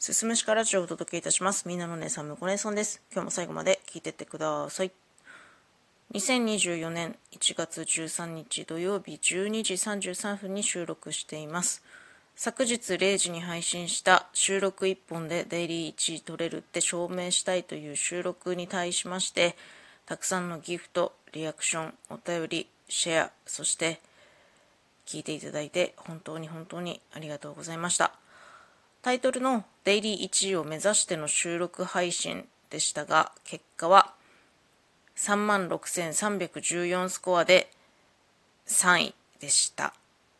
すすむしかラジオをお届けいたします。みんなの姉さん、むこ姉さんです。今日も最後まで聞いてってください。2024年1月13日土曜日12時33分に収録しています。昨日0時に配信した収録1本でデイリー1位取れるって証明したいという収録に対しまして、たくさんのギフト、リアクション、お便り、シェア、そして聞いていただいて本当に本当にありがとうございました。タイトルのデイリー1位を目指しての収録配信でしたが、結果は36,314スコアで3位でした。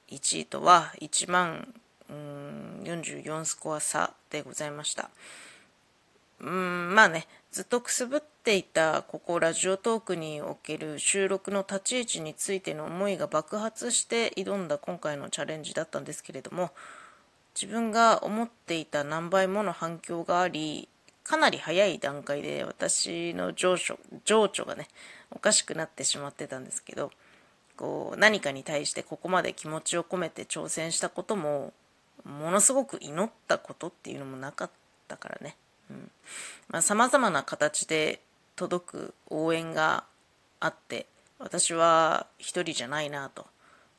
1位とは1万44スコア差でございました。うん、まあね、ずっとくすぶっていたここラジオトークにおける収録の立ち位置についての思いが爆発して挑んだ今回のチャレンジだったんですけれども、自分が思っていた何倍もの反響がありかなり早い段階で私の情緒情緒がねおかしくなってしまってたんですけどこう何かに対してここまで気持ちを込めて挑戦したこともものすごく祈ったことっていうのもなかったからね。さまざ、まな形で届く応援があって私は一人じゃないなと。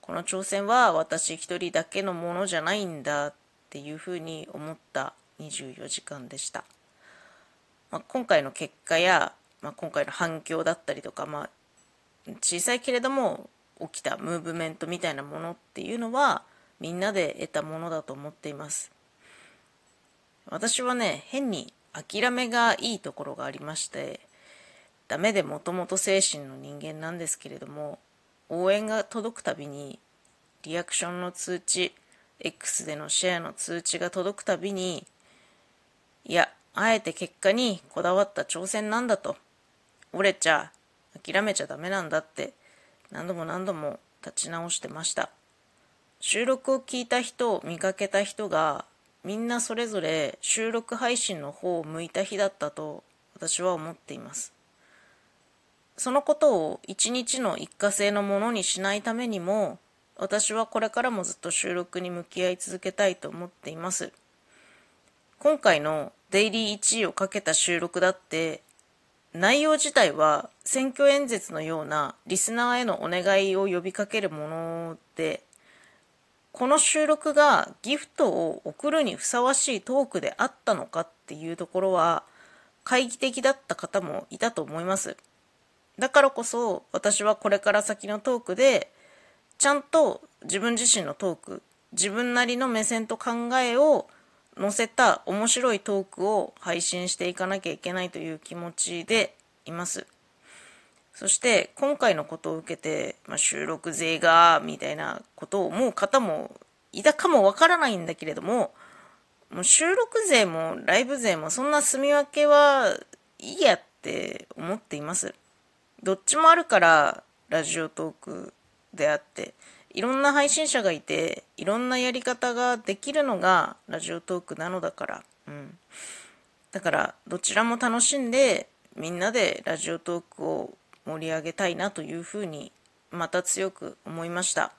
この挑戦は私一人だけのものじゃないんだっていうふうに思った24時間でした、まあ、今回の結果や、まあ、今回の反響だったりとか、まあ、小さいけれども起きたムーブメントみたいなものっていうのはみんなで得たものだと思っています。私はね変に諦めがいいところがありましてダメでもともと精神の人間なんですけれども応援が届くたびにリアクションの通知 X でのシェアの通知が届くたびにいやあえて結果にこだわった挑戦なんだと。折れちゃ諦めちゃダメなんだって。何度も何度も立ち直してました。収録を聞いた人見かけた人がみんなそれぞれ収録配信の方を向いた日だったと私は思っています。そのことを一日の一過性のものにしないためにも私はこれからもずっと収録に向き合い続けたいと思っています。今回のデイリー1位をかけた収録だって内容自体は選挙演説のようなリスナーへのお願いを呼びかけるものでこの収録がギフトを送るにふさわしいトークであったのかっていうところは懐疑的だった方もいたと思います。だからこそ私はこれから先のトークでちゃんと自分自身のトーク自分なりの目線と考えを載せた面白いトークを配信していかなきゃいけないという気持ちでいます。そして今回のことを受けて、まあ、収録税がみたいなことを思う方もいたかもわからないんだけれどももう収録税もライブ税もそんな住み分けはいいやって思っています。どっちもあるからラジオトークであっていろんな配信者がいていろんなやり方ができるのがラジオトークなのだから、うん、だからどちらも楽しんでみんなでラジオトークを盛り上げたいなというふうにまた強く思いました。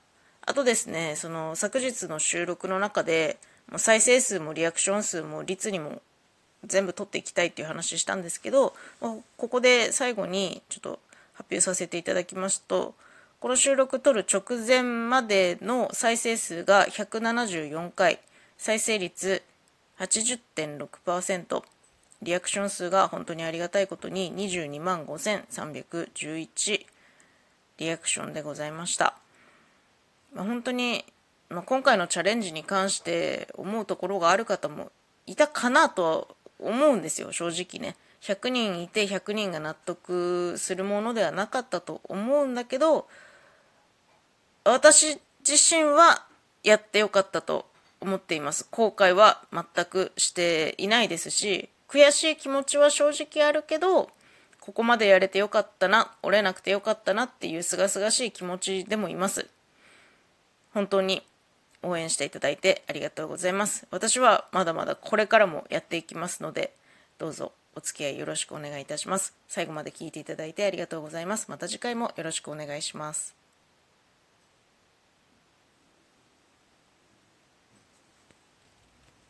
あとですねその昨日の収録の中で再生数もリアクション数も率にも全部取っていきたいっていう話したんですけどここで最後にちょっと発表させていただきますとこの収録撮る直前までの再生数が174回再生率80.6%リアクション数が本当にありがたいことに22万5311リアクションでございました、まあ、本当に、まあ、今回のチャレンジに関して思うところがある方もいたかなとは思うんですよ正直ね。100人いて100人が納得するものではなかったと思うんだけど私自身はやってよかったと思っています。後悔は全くしていないですし悔しい気持ちは正直あるけどここまでやれてよかったな折れなくてよかったなっていうすがすがしい気持ちでもいます。本当に応援していただいてありがとうございます。私はまだまだこれからもやっていきますのでどうぞお付き合いよろしくお願いいたします。最後まで聞いていただいてありがとうございます。また次回もよろしくお願いします。